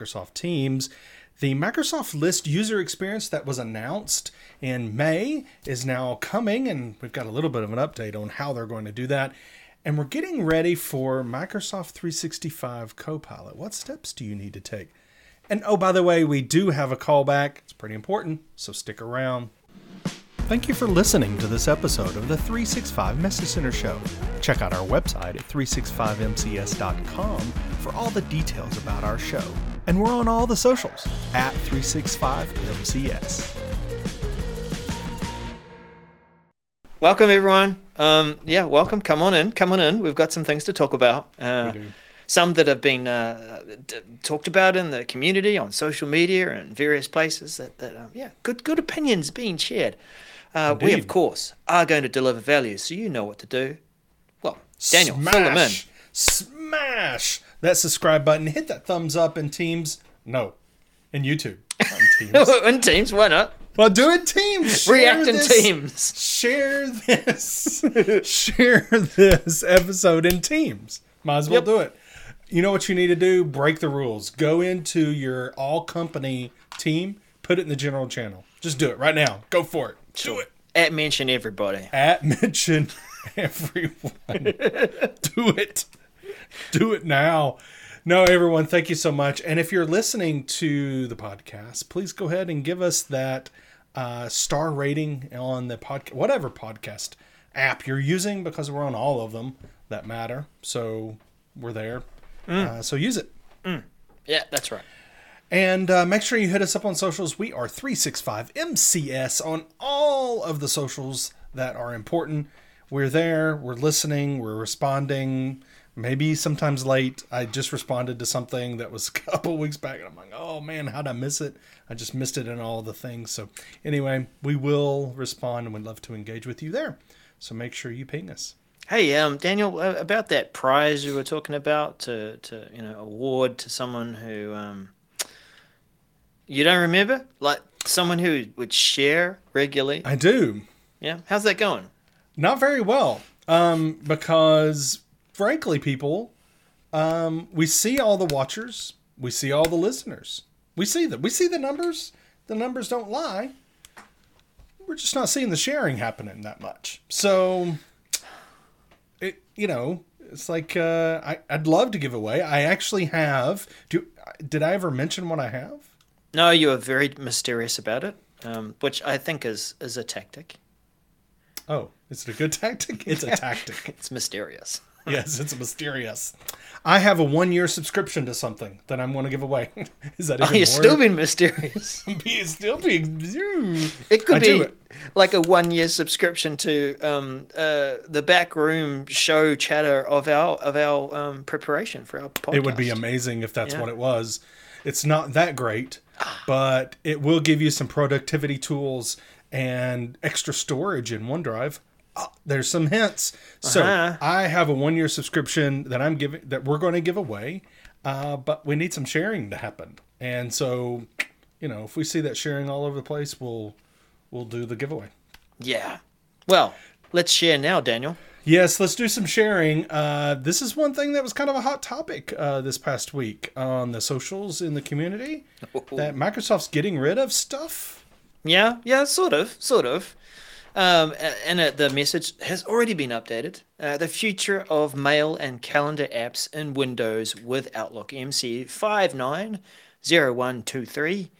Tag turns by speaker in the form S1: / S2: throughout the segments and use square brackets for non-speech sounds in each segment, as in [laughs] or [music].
S1: Microsoft Teams. The Microsoft List user experience that was announced in May is now coming, and we've got a little bit of an update on how they're going to do that. And we're getting ready for Microsoft 365 Copilot. What steps do you need to take? And oh, by the way, we do have a callback. It's pretty important, so stick around. Thank you for listening to this episode of the 365 Message Center Show. Check out our website at 365mcs.com for all the details about our show. And we're on all the socials at 365mcs.
S2: Welcome, everyone. Um, yeah, welcome. Come on in. Come on in. We've got some things to talk about. Uh, some that have been uh, d- talked about in the community on social media and various places. That, that um, yeah, good good opinions being shared. Uh, we, of course, are going to deliver value, so you know what to do. Well, Daniel,
S1: smash,
S2: fill them in.
S1: Smash that subscribe button. Hit that thumbs up in Teams. No, in YouTube. Not in Teams. [laughs]
S2: in Teams, why not?
S1: well, do it Teams. Share
S2: React in
S1: this-
S2: Teams.
S1: Share this. [laughs] share this episode in Teams. Might as well
S2: Yep.
S1: do it. You know what you need to do? Break the rules. Go into your all company team. Put it in the general channel. Just do it right now. Go for it. Do it.
S2: At mention everybody.
S1: at mention [laughs] everyone. Do it. [laughs] Do it now. No, everyone, thank you so much. And if you're listening to the podcast, please go ahead and give us that uh, star rating on the podcast, whatever podcast app you're using, because we're on all of them that matter. So we're there. Uh, so use it.
S2: Yeah, that's right.
S1: And uh, make sure you hit us up on socials. We are 365MCS on all of the socials that are important. We're there, we're listening, we're responding, maybe sometimes late. I just responded to something that was [laughs] a couple weeks back, and I'm like, oh man, how'd I miss it? I just missed it in all the things. So, anyway, we will respond and we'd love to engage with you there. So, make sure you ping us.
S2: Hey, um, Daniel, uh, about that prize you were talking about to, to you know, award to someone who um, you don't remember, like someone who would share regularly.
S1: I do.
S2: Yeah, how's that going?
S1: Not very well. Um, because frankly, people, um, we see all the watchers, we see all the listeners. We see that. We see the numbers. The numbers don't lie. We're just not seeing the sharing happening that much. So it you know, it's like uh I, I'd love to give away. I actually have do did I ever mention what I have?
S2: No, you are very mysterious about it, um, which I think is is a tactic.
S1: Oh, is it a good tactic? It's a tactic. [laughs]
S2: It's mysterious. [laughs]
S1: yes, it's mysterious. I have a one year subscription to something that I'm going to give away. [laughs] Is that
S2: Oh, you're
S1: more?
S2: still being mysterious. [laughs]
S1: be still being.
S2: It could
S1: I
S2: be
S1: it.
S2: like a one year subscription to um, uh, the back room show chatter of our of our um, preparation for our podcast.
S1: It would be amazing if that's
S2: Yeah.
S1: what it was. It's not that great, but it will give you some productivity tools and extra storage in OneDrive. Uh, there's some hints. So
S2: Uh-huh.
S1: I have a one year subscription that I'm giving that we're going to give away, uh, but we need some sharing to happen. And so, you know, if we see that sharing all over the place, we'll we'll do the giveaway.
S2: Yeah. Well, let's share now, Daniel.
S1: Yes, let's do some sharing. Uh, this is one thing that was kind of a hot topic uh, this past week on the socials in the community that Microsoft's getting rid of stuff.
S2: Yeah, yeah, sort of, sort of. Um, and uh, the message has already been updated. Uh, the future of mail and calendar apps in Windows with Outlook MC 590123.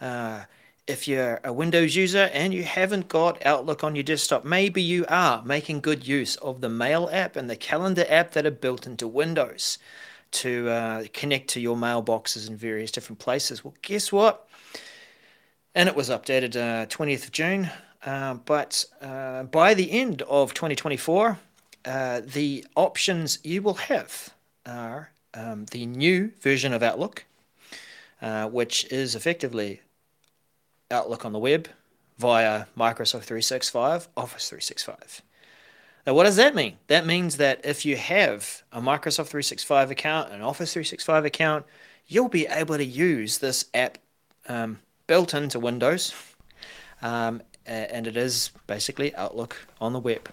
S2: Uh, if you're a Windows user and you haven't got Outlook on your desktop, maybe you are making good use of the Mail app and the Calendar app that are built into Windows to uh, connect to your mailboxes in various different places. Well, guess what? and it was updated uh, 20th of June. Uh, but uh, by the end of 2024, uh, the options you will have are um, the new version of Outlook, uh, which is effectively Outlook on the web via Microsoft 365, Office 365. Now, what does that mean? That means that if you have a Microsoft 365 account, an Office 365 account, you'll be able to use this app um, built into Windows, um, and it is basically Outlook on the web.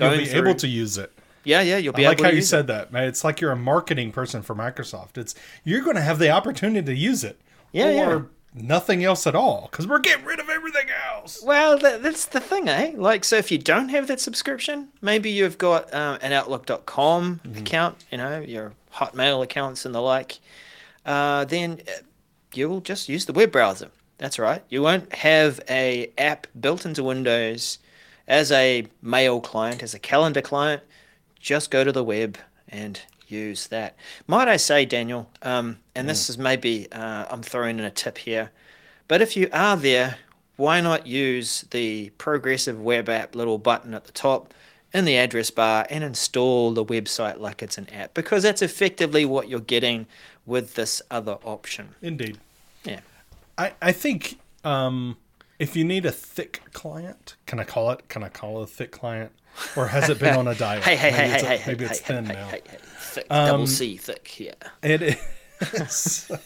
S1: You'll be
S2: through-
S1: able to use it.
S2: Yeah, yeah, you'll be
S1: I like how you said
S2: it.
S1: that, man. It's like you're a marketing person for Microsoft. It's you're going to have the opportunity to use it,
S2: Yeah,
S1: or
S2: yeah.
S1: nothing else at all, because we're getting rid of everything else.
S2: Well, that, that's the thing, eh? Like, so if you don't have that subscription, maybe you've got um, an Outlook.com
S1: Mm-hmm.
S2: account, you know, your Hotmail accounts and the like, uh, then uh, you'll just use the web browser. That's right. You won't have a app built into Windows as a mail client, as a calendar client. Just go to the web and use that. Might I say, Daniel, um, and this is maybe uh, I'm throwing in a tip here, but if you are there, why not use the progressive web app little button at the top in the address bar and install the website like it's an app? Because that's effectively what you're getting with this other option.
S1: Indeed.
S2: Yeah.
S1: I, I think um, if you need a thick client, can I call it? Can I call it a thick client, or has it been [laughs] on a diet?
S2: Hey, hey, hey,
S1: maybe
S2: hey,
S1: it's, a-
S2: hey, hey,
S1: maybe it's
S2: hey,
S1: thin
S2: hey,
S1: now.
S2: hey, hey, thick,
S1: Um,
S2: double C, thick, yeah.
S1: It is. [laughs] so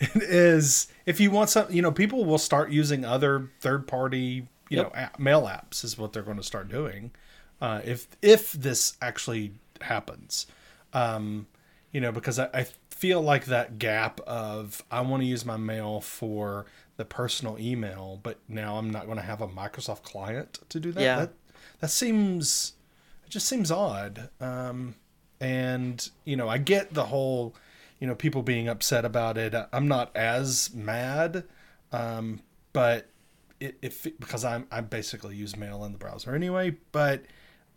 S1: it is. If you want some, you know, people will start using other third-party, you
S2: Yep.
S1: know, app, mail apps is what they're going to start doing. Uh, if if this actually happens, um, you know, because I, I feel like that gap of I want to use my mail for the personal email, but now I'm not going to have a Microsoft client to do that.
S2: Yeah.
S1: That, that seems it just seems odd. Um, and you know, I get the whole, you know, people being upset about it. I'm not as mad, um, but it, if because I'm I basically use mail in the browser anyway. But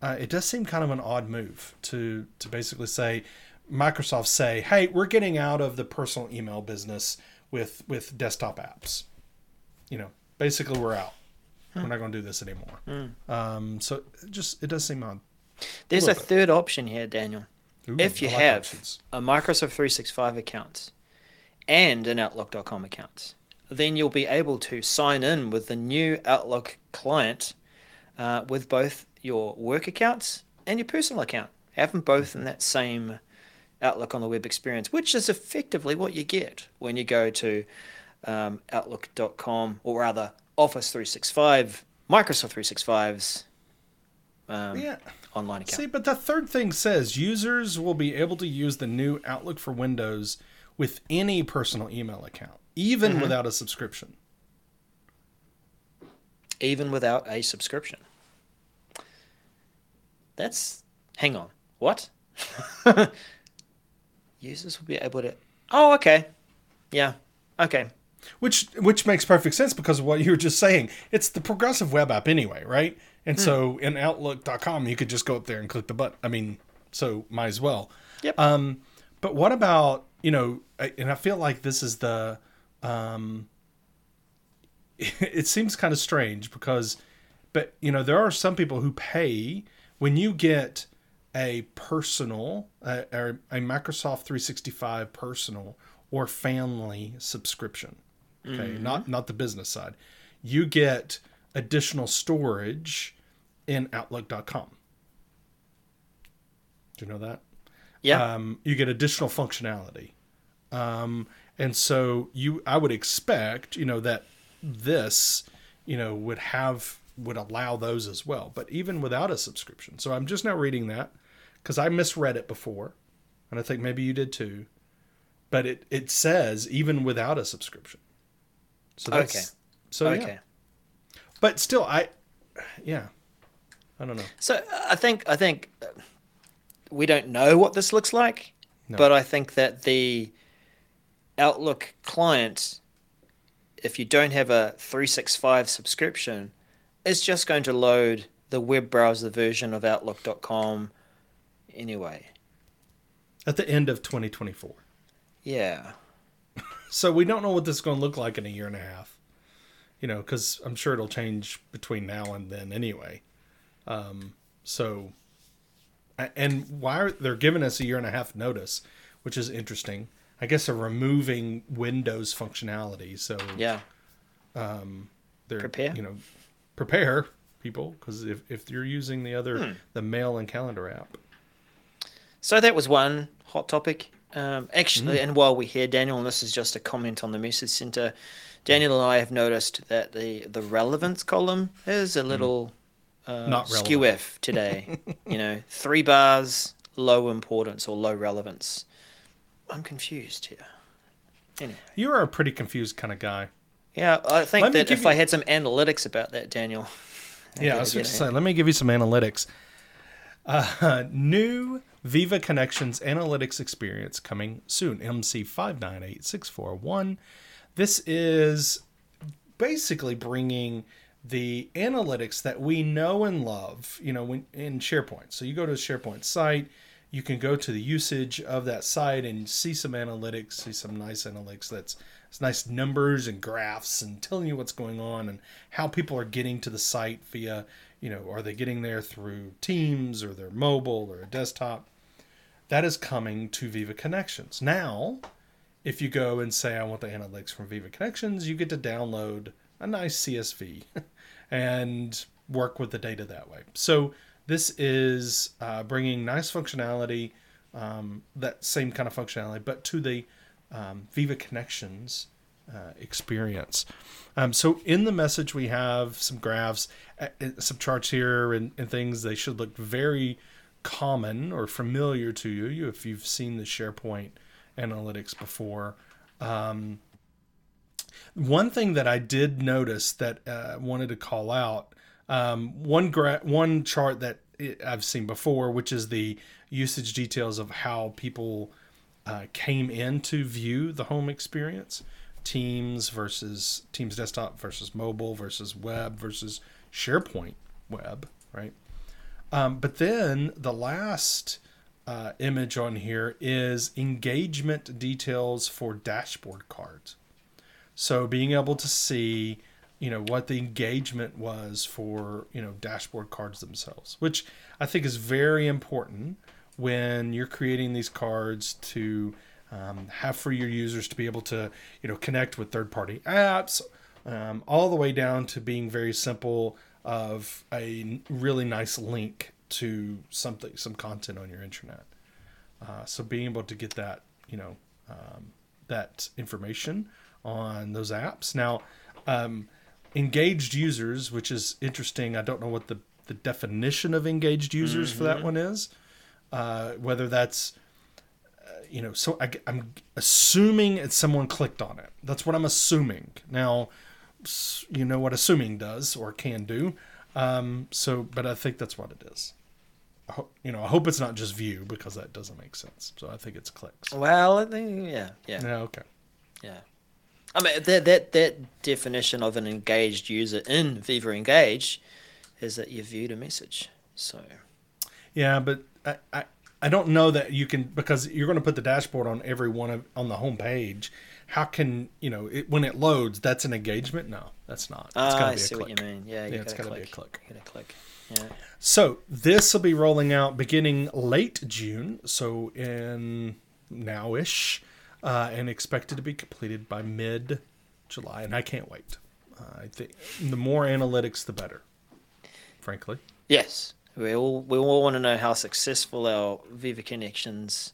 S1: uh, it does seem kind of an odd move to to basically say Microsoft say, hey, we're getting out of the personal email business with with desktop apps. You know, basically we're out. We're not going to do this anymore. Um, so it just it does seem odd.
S2: There's a
S1: little bit.
S2: third option here, Daniel.
S1: Ooh,
S2: if you
S1: like
S2: have
S1: options.
S2: a Microsoft 365 account and an Outlook.com account, then you'll be able to sign in with the new Outlook client uh, with both your work accounts and your personal account. Have them both in that same Outlook on the web experience, which is effectively what you get when you go to um, Outlook.com or rather Office 365, Microsoft 365's um,
S1: Yeah.
S2: online account.
S1: See, but the third thing says users will be able to use the new Outlook for Windows with any personal email account, even
S2: Mm-hmm.
S1: without a subscription.
S2: even without a subscription. That's hang on. What? [laughs] Users will be able to Oh, okay. Yeah. Okay.
S1: Which which makes perfect sense because of what you were just saying. It's the progressive web app anyway, right? And
S2: Hmm.
S1: so in Outlook.com, you could just go up there and click the button. I mean, so might as well.
S2: Yep.
S1: Um, but what about you know? And I feel like this is the. Um, [laughs] it seems kind of strange because, but you know, there are some people who pay when you get a personal or a Microsoft 365 personal or family subscription. Okay, not not the business side. You get additional storage in Outlook.com. Do you know that?
S2: yeah.
S1: um, you get additional functionality. Um, and so you, I would expect, you know, that this, you know, would have would allow those as well, but even without a subscription. So I'm just now reading that because I misread it before, and I think maybe you did too. But it it says even without a subscription. So that's
S2: Okay.
S1: so
S2: okay.
S1: yeah. But still, I yeah, I don't know.
S2: So I think I think uh, we don't know what this looks like,
S1: No.
S2: but I think that the Outlook client, if you don't have a 365 subscription, is just going to load the web browser version of Outlook.com anyway.
S1: At the end of 2024.
S2: Yeah. [laughs]
S1: So we don't know what this is going to look like in a year and a half. You know, because I'm sure it'll change between now and then anyway. Um, so, and why are they're giving us a year and a half notice, which is interesting. I guess they're removing Windows functionality, so
S2: Yeah.
S1: they're
S2: Prepare.
S1: You know, prepare people because if if you're using the other
S2: Hmm.
S1: the mail and calendar app,
S2: So that was one hot topic. Um, actually, and while we're here, Daniel, and this is just a comment on the message center, Daniel and I have noticed that the the relevance column is a little uh,
S1: Not relevant.
S2: SKUF today. [laughs] you know, three bars, low importance or low relevance. I'm confused here. Anyway.
S1: You are a pretty confused kind of guy.
S2: Yeah, I think
S1: Let
S2: that if
S1: you-
S2: I had some analytics about that, Daniel. [laughs]
S1: Yeah, I was going to say, let me give you some analytics. Uh, [laughs] new Viva Connections analytics experience coming soon. MC598641. This is basically bringing the analytics that we know and love, you know, when, in SharePoint. So you go to a SharePoint site, you can go to the usage of that site and see some analytics, see some nice analytics that's it's nice numbers and graphs and telling you what's going on and how people are getting to the site via, you know, are they getting there through Teams or their mobile or a desktop? That is coming to Viva Connections. Now, if you go and say I want the analytics from Viva Connections, you get to download a nice CSV [laughs] and work with the data that way. So this is uh, bringing nice functionality, um, that same kind of functionality, but to the um, Viva Connections uh, experience. Um, so in the message, we have some graphs, uh, uh, some charts here, and, and things. They should look very common or familiar to you, if you've seen the SharePoint analytics before. Um, one thing that I did notice that uh, wanted to call out um, one gra- one chart that I've seen before, which is the usage details of how people uh, came in to view the home experience. Teams versus teams desktop versus mobile versus web versus sharepoint web right? Um, but then the last uh, image on here is engagement details for dashboard cards. So being able to see you know what the engagement was for you know dashboard cards themselves which i think is very important when you're creating these cards to um, have for your users to be able to you know connect with third party apps um, all the way down to being very simple of a really nice link to something some content on your internet. Uh, so being able to get that you know um, that information on those apps. Now um, engaged users which is interesting i don't know what the, the definition of engaged users for that one is uh, whether that's uh, you know so I, am assuming it's someone clicked on it. That's what i'm assuming. Now you know what assuming does or can do. Um, so but i think that's what it is. I hope, you know i hope it's not just view because that doesn't make sense. So i think it's clicks.
S2: Well, I think, yeah, yeah,
S1: yeah okay.
S2: Yeah. I mean, that that that definition of an engaged user in Viva Engage is that you viewed a message. So.
S1: Yeah, but I, I, I don't know that you can because you're going to put the dashboard on every one of on the home page. How can you know it, when it loads? That's an engagement. No, that's not. It's
S2: Ah,
S1: gotta
S2: I
S1: be a
S2: see what
S1: click.
S2: you mean. Yeah, you
S1: Yeah, it's
S2: gotta
S1: gotta be a
S2: click.
S1: click.
S2: You gotta click. Yeah.
S1: So this will be rolling out beginning late June, so in nowish, uh, and expected to be completed by mid July. And I can't wait. Uh, I think the more analytics, the better. Frankly.
S2: Yes, we all we all want to know how successful our Viva Connections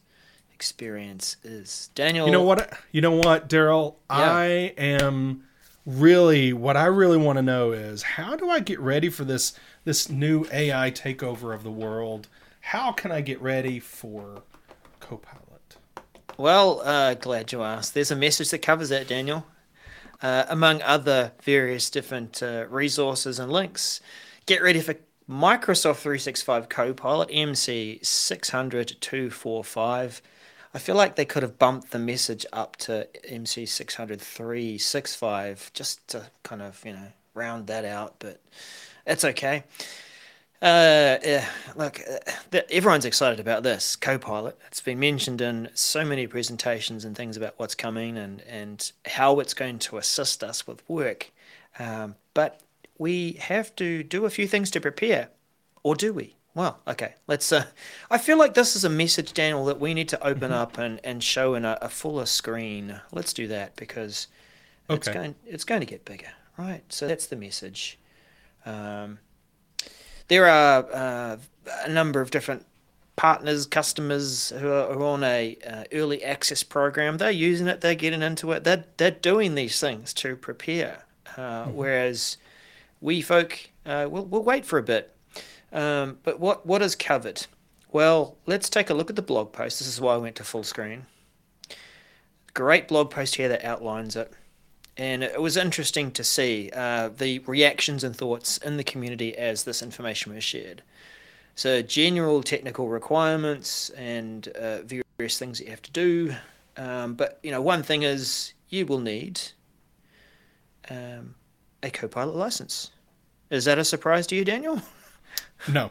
S2: experience is. Daniel,
S1: You know what? You know what, Darrell? I am really what I really want to know is how do I get ready for this this new AI takeover of the world? How can I get ready for Copilot?
S2: Well, uh, glad you asked. There's a message that covers that, Daniel. Uh, among other various different uh, resources and links, get ready for Microsoft 365 Copilot MC 600.245. I feel like they could have bumped the message up to MC 600.365 just to kind of, you know, round that out, but it's okay. Uh, yeah, look, uh, everyone's excited about this Copilot. It's been mentioned in so many presentations and things about what's coming and, and how it's going to assist us with work. Um, but we have to do a few things to prepare, or do we? Well, okay, let's. Uh, I feel like this is a message, Daniel, that we need to open up and, and show in a, a fuller screen. Let's do that because it's going it's going to get bigger, right? So that's the message. Um, there are uh, a number of different partners, customers who are, who are on a uh, early access program. They're using it. They're getting into it. They're they're doing these things to prepare. Uh, Whereas we folk, uh, we'll, we'll wait for a bit. Um, but what what is covered? Well, let's take a look at the blog post. This is why I went to full screen. Great blog post here that outlines it. And it was interesting to see uh, the reactions and thoughts in the community as this information was shared. So, general technical requirements and uh, various things that you have to do. Um, but, you know, one thing is you will need um, a Copilot license. Is that a surprise to you, Daniel? [laughs]
S1: No,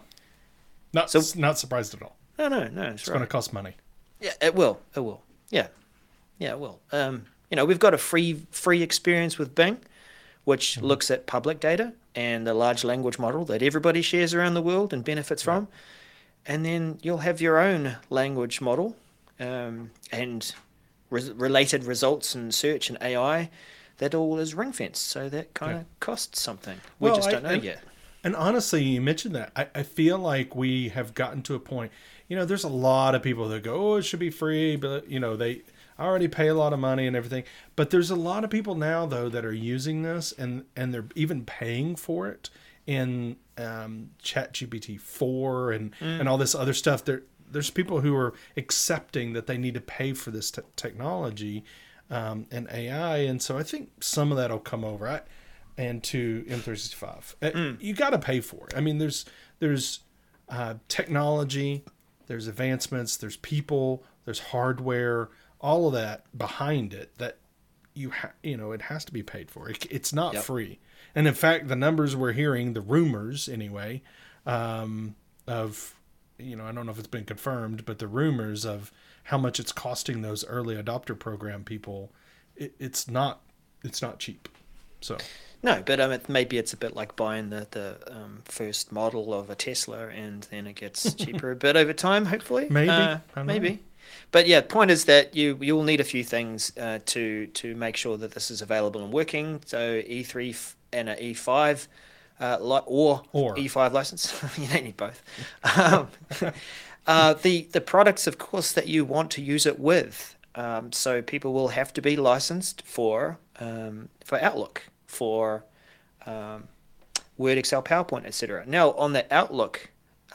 S1: not
S2: So-
S1: not surprised at all.
S2: No, no, no. It's
S1: It's
S2: right.
S1: going to cost money.
S2: Yeah, it will. It will. Yeah, yeah, it will. Um, you know, we've got a free free experience with Bing, which looks at public data and the large language model that everybody shares around the world and benefits from, and then you'll have your own language model um, and re- related results and search and AI. That all is ring fenced, so that kind of
S1: Yeah.
S2: costs something. We
S1: Well,
S2: just don't know
S1: and-
S2: yet.
S1: And honestly, you mentioned that. I, I feel like we have gotten to a point. You know, there's a lot of people that go, "Oh, it should be free," but you know, they already pay a lot of money and everything. But there's a lot of people now though that are using this and and they're even paying for it in um, ChatGPT four and and all this other stuff. There there's people who are accepting that they need to pay for this te- technology um, and AI, and so I think some of that'll come over. I, and to M365. Uh, You got to pay for it. I mean, there's there's uh, technology, there's advancements, there's people, there's hardware, all of that behind it that you ha- you know it has to be paid for. It, it's not
S2: Yep.
S1: free. And in fact, the numbers we're hearing, the rumors anyway, um, of you know I don't know if it's been confirmed, but the rumors of how much it's costing those early adopter program people, it, it's not it's not cheap. So.
S2: No, but um, it, maybe it's a bit like buying the the um, first model of a Tesla, and then it gets [laughs] cheaper a bit over time. Hopefully,
S1: Maybe.
S2: Uh,
S1: don't know.
S2: maybe. But yeah, the point is that you you'll need a few things uh, to to make sure that this is available and working. So E3 f- and a E5, uh, li- or,
S1: Or.
S2: E5 license. [laughs] you don't need both. [laughs] Um, uh, the the products, of course, that you want to use it with. Um, so people will have to be licensed for um, for Outlook, for um, Word, Excel, PowerPoint, etc. Now, on the Outlook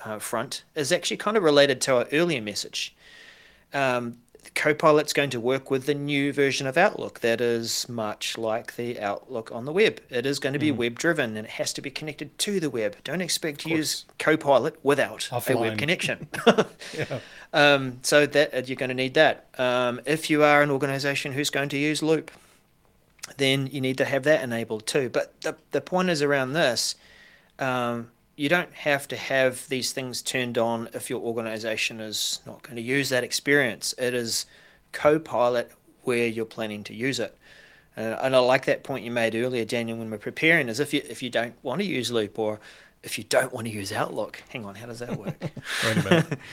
S2: uh, front, is actually kind of related to our earlier message. Copilot's going to work with the new version of Outlook that is much like the Outlook on the web. It is going to be web driven and it has to be connected to the web. Don't expect to use Copilot without a web connection. [laughs] [laughs]
S1: Yeah.
S2: Um, so that uh, you're going to need that. Um, if you are an organization who's going to use Loop, then you need to have that enabled too. But the the point is around this. Um, you don't have to have these things turned on if your organization is not going to use that experience. It is Copilot where you're planning to use it. Uh, and I like that point you made earlier, Daniel, when we're preparing, is if you if you don't want to use Loop or if you don't want to use Outlook, hang on, how does that work? [laughs]
S1: Wait a minute. [laughs]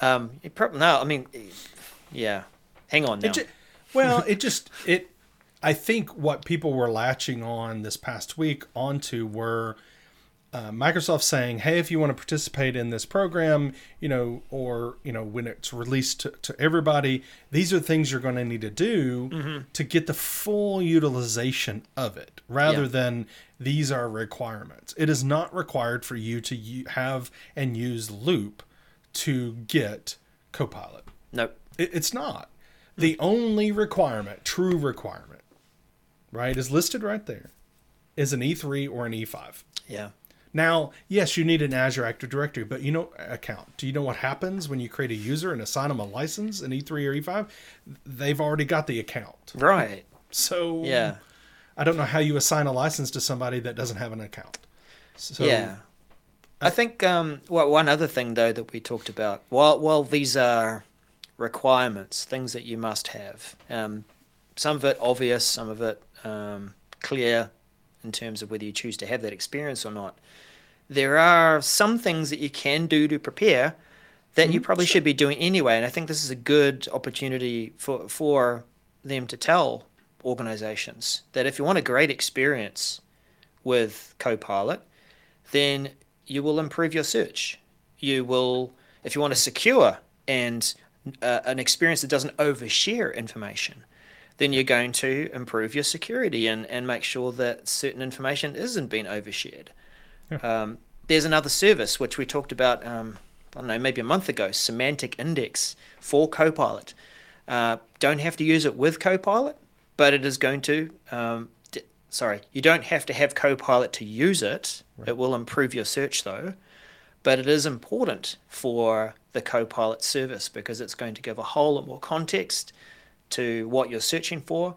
S2: Um, you prob- no, I mean, yeah. Hang on now.
S1: It ju- well, it just it. I think what people were latching on this past week onto were uh, Microsoft saying, "Hey, if you want to participate in this program, you know, or you know, when it's released to, to everybody, these are things you're going to need to do to get the full utilization of it, rather
S2: Yeah.
S1: than these are requirements. It is not required for you to u- have and use Loop to get Copilot.
S2: nope.
S1: It, it's not. The only requirement, true requirement, right, is listed right there, is an E3 or an E5.
S2: Yeah.
S1: Now, yes, you need an Azure Active Directory, but you know account. Do you know what happens when you create a user and assign them a license, an E3 or E5? They've already got the account.
S2: Right.
S1: So
S2: Yeah.
S1: I don't know how you assign a license to somebody that doesn't have an account. So
S2: yeah. I think um, well, one other thing though that we talked about, while while these are requirements, things that you must have, um, some of it obvious, some of it um, clear in terms of whether you choose to have that experience or not. There are some things that you can do to prepare that you probably should be doing anyway, and I think this is a good opportunity for for them to tell organizations that if you want a great experience with Copilot, then you will improve your search. You will, if you want a secure and uh, an experience that doesn't overshare information, then you're going to improve your security and, and make sure that certain information isn't being overshared. Um, there's another service which we talked about. Um, I don't know, maybe a month ago. Semantic Index for Copilot. Uh, don't have to use it with Copilot, but it is going to. Um, d- sorry, you don't have to have Copilot to use it. Right. It will improve your search though, but it is important for the Copilot service because it's going to give a whole lot more context to what you're searching for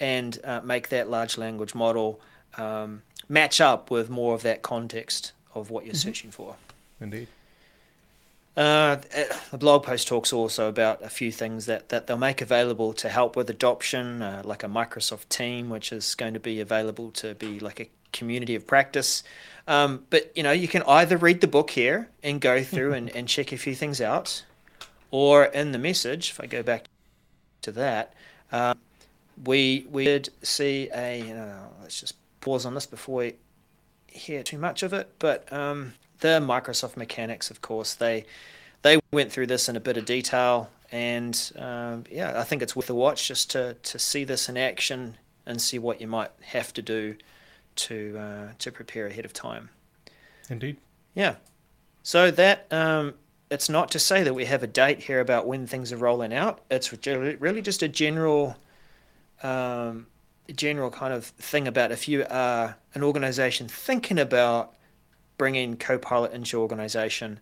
S2: and uh, make that large language model um, match up with more of that context of what you're mm-hmm. searching for.
S1: Indeed.
S2: Uh, the blog post talks also about a few things that, that they'll make available to help with adoption, uh, like a Microsoft team, which is going to be available to be like a community of practice. Um, but you know, you can either read the book here and go through [laughs] and, and check a few things out, or in the message, if I go back to that, uh, we we did see a. Uh, let's just pause on this before we hear too much of it. But um, the Microsoft mechanics, of course, they they went through this in a bit of detail, and um, yeah, I think it's worth a watch just to to see this in action and see what you might have to do to uh, to prepare ahead of time.
S1: Indeed.
S2: Yeah. So that um, it's not to say that we have a date here about when things are rolling out. It's really just a general um, general kind of thing about if you are an organization thinking about bringing Copilot into your organization,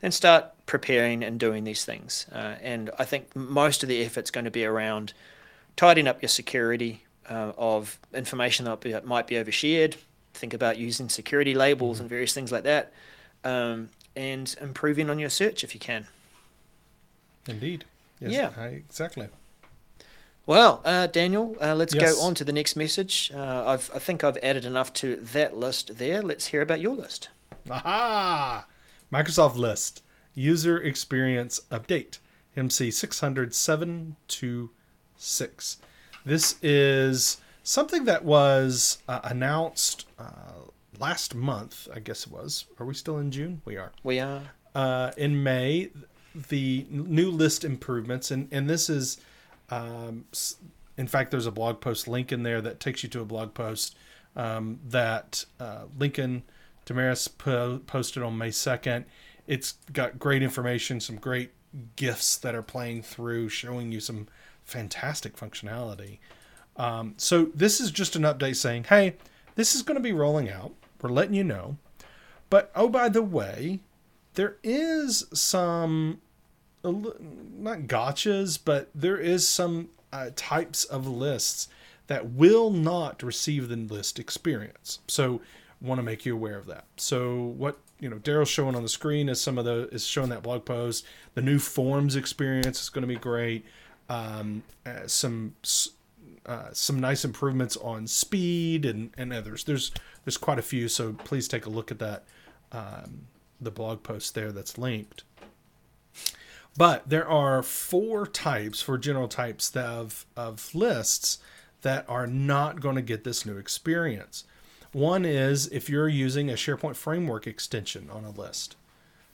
S2: then start preparing and doing these things. Uh, and I think most of the effort's going to be around tidying up your security uh, of information that, might be overshared. Think about using security labels and various things like that, um, and improving on your search if you can.
S1: Indeed. Yes,
S2: yeah.
S1: Exactly.
S2: Well, uh, Daniel, uh, let's yes. go on to the next message. Uh, I've, I think I've added enough to that list there. Let's hear about your list.
S1: Aha! Microsoft List User Experience Update MC60726. This is something that was uh, announced uh, last month, I guess it was. Are we still in June? We are.
S2: We are.
S1: Uh, in May, the new list improvements, and, and this is um, in fact, there's a blog post link in there that takes you to a blog post um, that uh, Lincoln DeMaris po- posted on May 2nd. It's got great information, some great gifts that are playing through, showing you some fantastic functionality. Um, so this is just an update saying, hey, this is going to be rolling out. We're letting you know. But oh, by the way, there is some not gotchas, but there is some uh, types of lists that will not receive the list experience. So want to make you aware of that. So what you know Darrell's showing on the screen is some of the is showing that blog post. The new forms experience is going to be great. Um, uh, some uh, some nice improvements on speed and, and others. There's there's quite a few, so please take a look at that um, the blog post there that's linked. But there are four types, four general types of, of lists that are not going to get this new experience. One is if you're using a SharePoint framework extension on a list,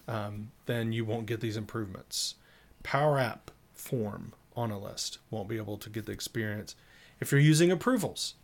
S1: um, then you won't get these improvements. Power App form on a list won't be able to get the experience. If you're using approvals,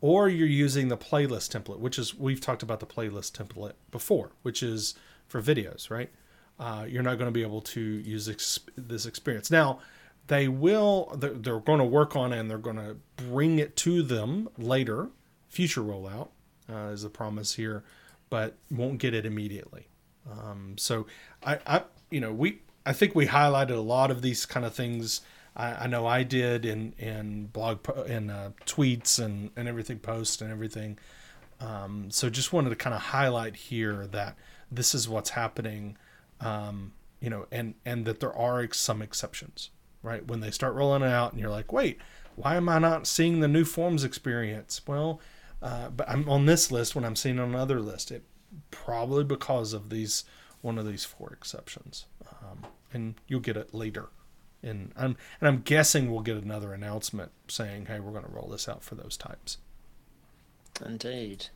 S1: or you're using the playlist template, which is we've talked about the playlist template before, which is for videos, right? uh, you're not going to be able to use ex- this experience. Now, they will, they're, they're going to work on it and they're going to bring it to them later. Future rollout uh, is the promise here, but won't get it immediately. Um, so I, I, you know, we, I think we highlighted a lot of these kind of things. I, I know I did in in blog in uh, tweets and and everything, posts and everything. Um, so just wanted to kind of highlight here that this is what's happening um, you know, and and that there are some exceptions, right? When they start rolling it out, and you're like, wait, why am I not seeing the new forms experience? Well, uh, but I'm on this list when I'm seeing on another list. It probably because of these one of these four exceptions, um, and you'll get it later. And I'm and I'm guessing we'll get another announcement saying, hey, we're going to roll this out for those types.
S2: Indeed.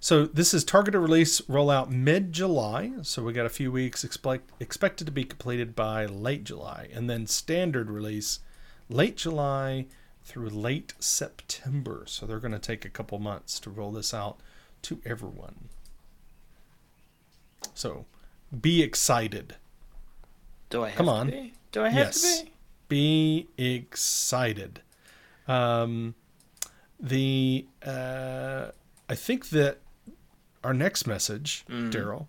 S1: So this is targeted release rollout mid July. So we got a few weeks expect, expected to be completed by late July, and then standard release late July through late September. So they're going to take a couple months to roll this out to everyone. So be excited.
S2: Do I have
S1: Come on.
S2: be? Do I have
S1: Yes.
S2: to be?
S1: Be excited. Um, the uh, I think that our next message, Darrell,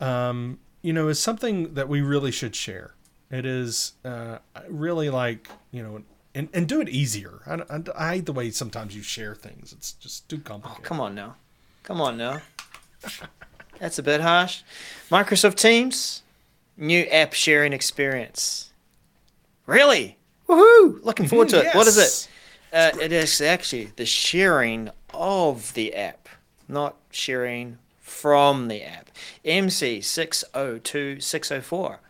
S1: um, you know, is something that we really should share. It is uh, really like you know, and, and do it easier. I, I, I hate the way sometimes you share things. It's just too complicated.
S2: Oh, Come on now. Come on now. [laughs] That's a bit harsh. Microsoft Teams, new app sharing experience. Really? Woohoo! Looking forward to it. What is it? Uh, it is actually the sharing of the app, not sharing from the app. MC 602604.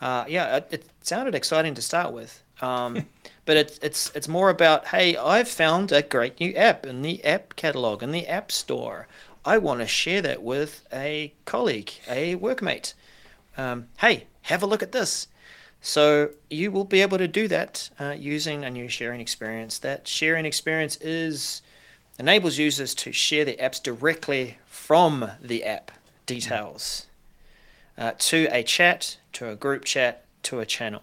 S2: Uh, yeah, it, it sounded exciting to start with. Um, [laughs] but it's it's it's more about hey, I've found a great new app in the app catalog in the app store. I want to share that with a colleague, a workmate. Um, hey, have a look at this. So you will be able to do that uh, using a new sharing experience. That sharing experience is enables users to share their apps directly from the app details uh, to a chat, to a group chat, to a channel.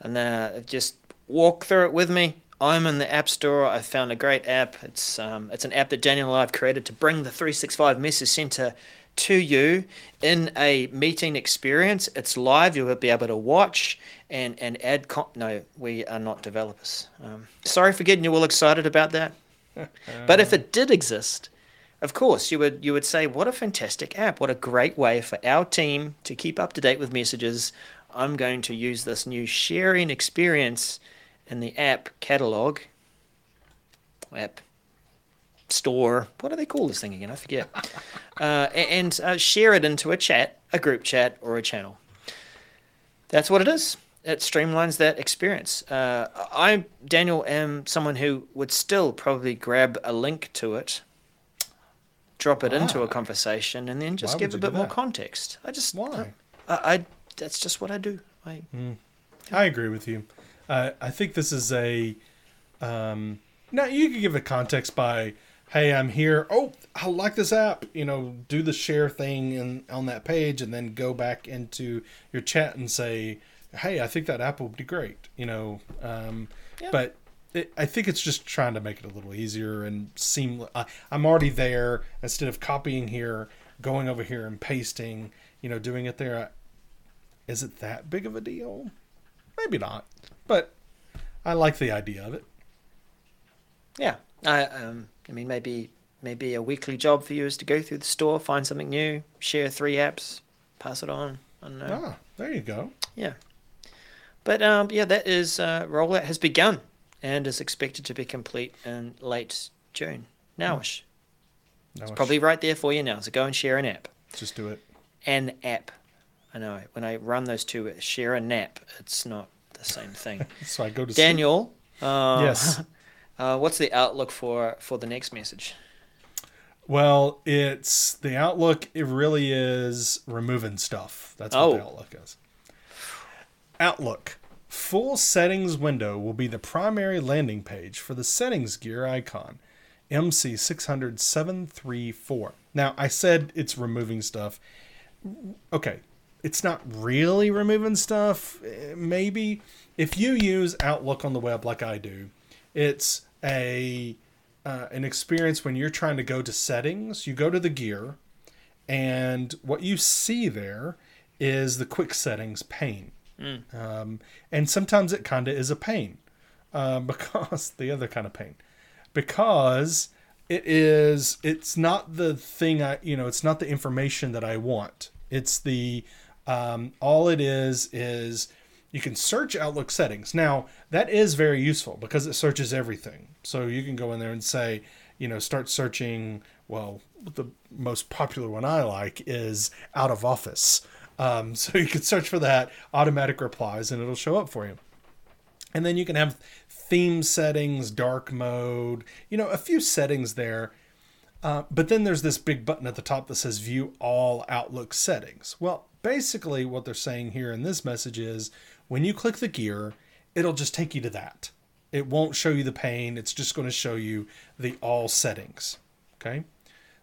S2: And uh, just walk through it with me. I'm in the App Store. I found a great app. It's um, it's an app that Daniel and I have created to bring the 365 Message Center to you in a meeting experience. It's live. You'll be able to watch and and add. Con- no, we are not developers. Um, sorry for getting you all excited about that. [laughs] But if it did exist, of course, you would you would say, "What a fantastic app! What a great way for our team to keep up to date with messages." I'm going to use this new sharing experience in the app catalog, app store. What do they call this thing again? I forget. [laughs] uh, and uh, share it into a chat, a group chat, or a channel. That's what it is. It streamlines that experience. Uh, I, Daniel, am someone who would still probably grab a link to it, drop it into a conversation, and then just
S1: Why
S2: give a bit more context. I just
S1: Why?
S2: I, I that's just what I do. I
S1: I agree with you. Uh, I think this is a. Um, now you could give a context by, "Hey, I'm here. Oh, I like this app. You know, do the share thing in, on that page, and then go back into your chat and say, "Hey, I think that app will be great." You know, um,
S2: Yeah.
S1: but it, I think it's just trying to make it a little easier and seem. Uh, I'm already there instead of copying here, going over here and pasting. You know, doing it there. Is it that big of a deal? Maybe not, but I like the idea of it.
S2: Yeah, I um, I mean maybe maybe a weekly job for you is to go through the store, find something new, share three apps, pass it on. I don't know.
S1: Ah, there you go.
S2: Yeah, but um, yeah, that is uh, rollout has begun and is expected to be complete in late June. Nowish,
S1: No,
S2: it's probably right there for you now. So go and share an app.
S1: just do it.
S2: An app. I know when I run those two, share a nap. It's not the same thing. [laughs]
S1: So I go to.
S2: Daniel. Uh,
S1: Yes. [laughs]
S2: Uh, what's the outlook for for the next message?
S1: Well, it's the outlook. It really is removing stuff. That's what the
S2: Oh.
S1: outlook is. Outlook. Full settings window will be the primary landing page for the settings gear icon, MC600734. Now, I said it's removing stuff. Okay, it's not really removing stuff. eh, Maybe if you use Outlook on the web like I do, it's a uh, an experience when you're trying to go to settings. You go to the gear, and what you see there is the quick settings pane. Um, and sometimes it kind of is a pain uh, [laughs] because the other kind of pain because it is it's not the thing I you know it's not the information that I want. It's the um, all it is is you can search Outlook settings. Now that is very useful because it searches everything. So you can go in there and say you know start searching. Well, the most popular one I like is out of office. Um, [laughs] so you can search for that automatic replies and it'll show up for you. And then you can have theme settings, dark mode, you know, a few settings there. Uh, but then there's this big button at the top that says view all Outlook settings. Well, basically, what they're saying here in this message is when you click the gear, it'll just take you to that. It won't show you the pane, it's just going to show you the all settings. Okay.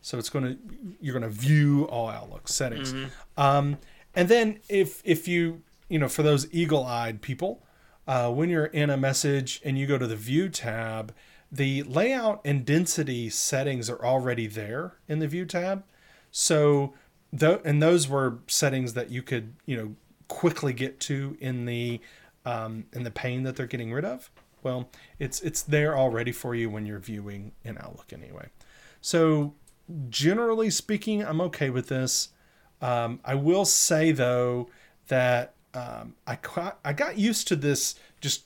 S1: So it's going to you're going to view all Outlook settings. Um, and then if if you you know for those eagle-eyed people, uh, when you're in a message and you go to the View tab, the layout and density settings are already there in the View tab. So, th- and those were settings that you could, you know, quickly get to in the um, in the pane that they're getting rid of. Well, it's it's there already for you when you're viewing in Outlook anyway. So, generally speaking, I'm okay with this. Um, I will say though that um, I I got used to this just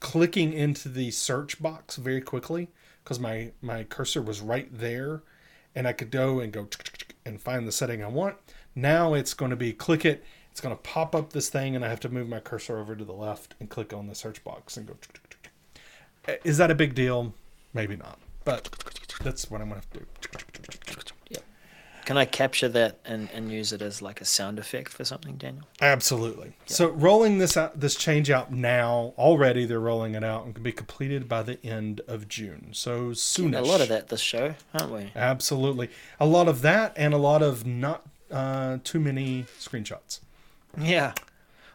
S1: clicking into the search box very quickly because my my cursor was right there and I could go and go and find the setting I want. Now it's going to be click it. It's going to pop up this thing, and I have to move my cursor over to the left and click on the search box and go. Is that a big deal? Maybe not, but that's what I'm going to have to do.
S2: Can I capture that and, and use it as like a sound effect for something, Daniel?
S1: Absolutely. So rolling this out, this change out now already, they're rolling it out and can be completed by the end of June. So soon.
S2: A lot of that this show, aren't we?
S1: Absolutely, a lot of that, and a lot of not uh, too many screenshots.
S2: Yeah.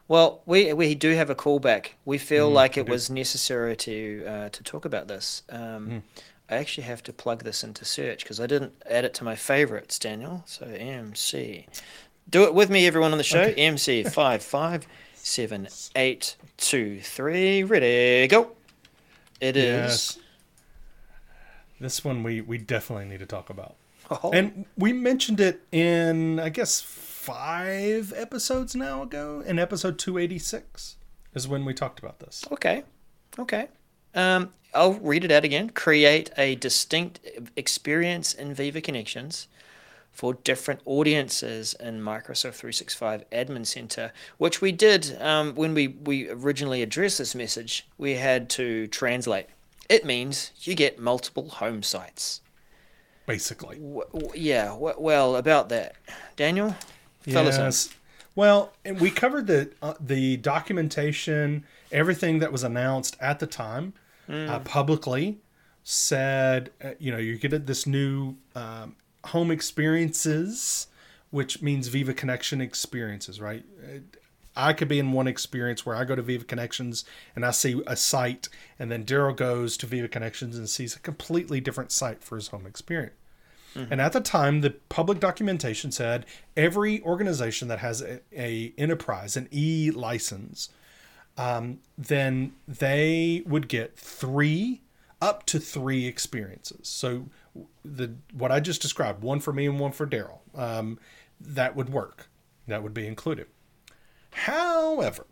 S2: Well, we we do have a callback. We feel like it was necessary to uh, to talk about this. Um, I actually have to plug this into search because I didn't add it to my favorites, Daniel. So MC, do it with me, everyone on the show. MC [laughs] five five seven eight two three. Ready, go. It is.
S1: Yes. This one we we definitely need to talk about.
S2: Oh,
S1: And we mentioned it in, I guess, five episodes now ago. In episode 286 is when we talked about this.
S2: Okay. Okay. Um, I'll read it out again. Create a distinct experience in Viva Connections for different audiences in Microsoft 365 Admin Center, which we did um, when we, we originally addressed this message. We had to translate. It means you get multiple home sites.
S1: Basically.
S2: W- w- yeah, w- well, about that. Daniel? Fill us in.
S1: Yes. Well, and we covered the uh, the documentation, everything that was announced at the time, uh, publicly, said uh, you know you get this new um, home experiences, which means Viva Connection experiences, right? I could be in one experience where I go to Viva Connections and I see a site, and then Darrell goes to Viva Connections and sees a completely different site for his home experience. And at the time, the public documentation said every organization that has a, a enterprise, an E license, um, then they would get three, up to three experiences. So the what I just described, one for me and one for Darrell, um, that would work. That would be included. However,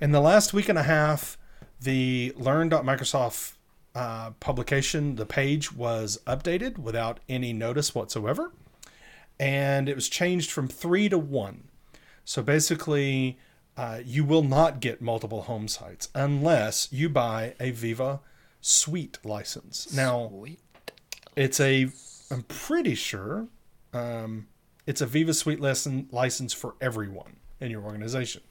S1: in the last week and a half, the learn.microsoft uh, publication, the page was updated without any notice whatsoever. And it was changed from three to one. So basically, uh, you will not get multiple home sites unless you buy a Viva Suite license. Now,
S2: Sweet.
S1: it's a, I'm pretty sure, um, it's a Viva Suite lesson license for everyone in your organization.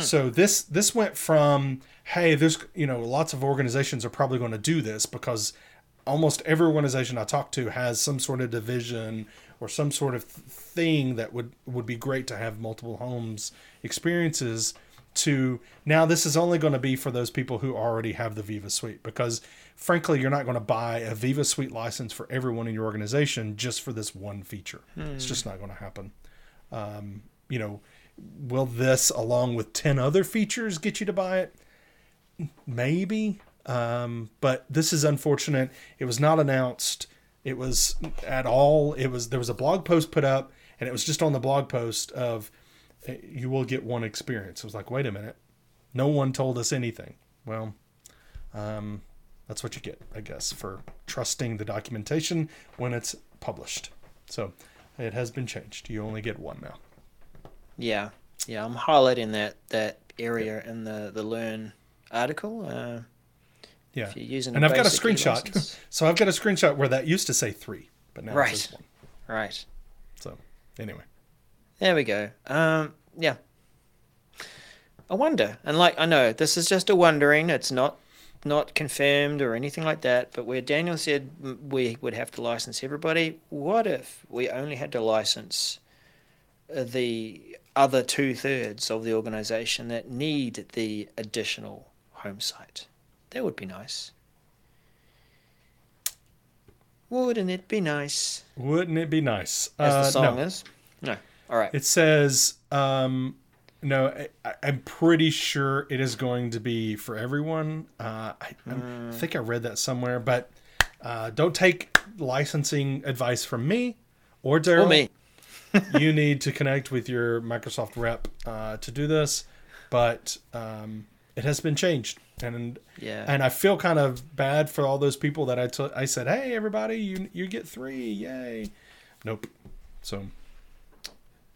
S1: So this this went from hey, there's you know lots of organizations are probably going to do this because almost every organization I talk to has some sort of division or some sort of th- thing that would would be great to have multiple homes experiences to now this is only going to be for those people who already have the Viva Suite because frankly you're not going to buy a Viva Suite license for everyone in your organization just for this one feature. It's just not going to happen. Um, you know, will this along with 10 other features get you to buy it? Maybe. Um, but this is unfortunate. It was not announced. It was at all. It was there was a blog post put up, and it was just on the blog post of you will get one experience. It was like, wait a minute, no one told us anything. Well, um, that's what you get, I guess, for trusting the documentation when it's published. So it has been changed. You only get one now.
S2: Yeah, yeah. I'm highlighting that that area in the the learn article. Uh,
S1: Yeah.
S2: if you're using,
S1: and I've got a screenshot.
S2: license. [laughs]
S1: so I've got a screenshot where that used to say three, but now
S2: Right.
S1: it says one.
S2: right.
S1: So anyway,
S2: There we go. Um, yeah. I wonder, and like I know this is just a wondering. It's not not confirmed or anything like that, but where Daniel said we would have to license everybody, what if we only had to license the other two thirds of the organization that need the additional home site? That would be nice. Wouldn't it be nice?
S1: Wouldn't it be nice?
S2: As the
S1: Uh,
S2: song
S1: no.
S2: is. No. All right.
S1: It says, um, no, I, I'm pretty sure it is going to be for everyone. Uh, I, I'm- I think I read that somewhere, but uh, don't take licensing advice from me or Darrell.
S2: or me. [laughs]
S1: you need to connect with your Microsoft rep uh, to do this, but um, it has been changed, and
S2: Yeah.
S1: and I feel kind of bad for all those people that I took. I said, hey, everybody, you you get three, yay! Nope. So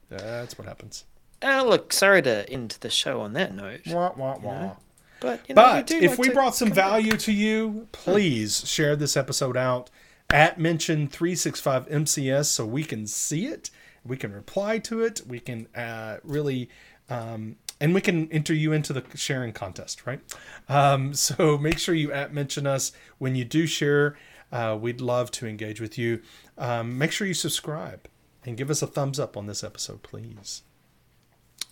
S1: that's what happens.
S2: Oh, look, sorry to end the show on that note.
S1: Wah, wah, wah.
S2: But, you know,
S1: But
S2: do
S1: if
S2: like
S1: we brought some value to you, please share this episode out at mention 365 MCS so we can see it, we can reply to it, we can uh, really, um, and we can enter you into the sharing contest, right? Um, [laughs] so make sure you at mention us when you do share. Uh, we'd love to engage with you. Um, make sure you subscribe and give us a thumbs up on this episode, please.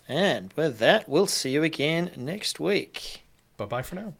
S2: And with that, we'll see you again next week.
S1: Bye bye for now.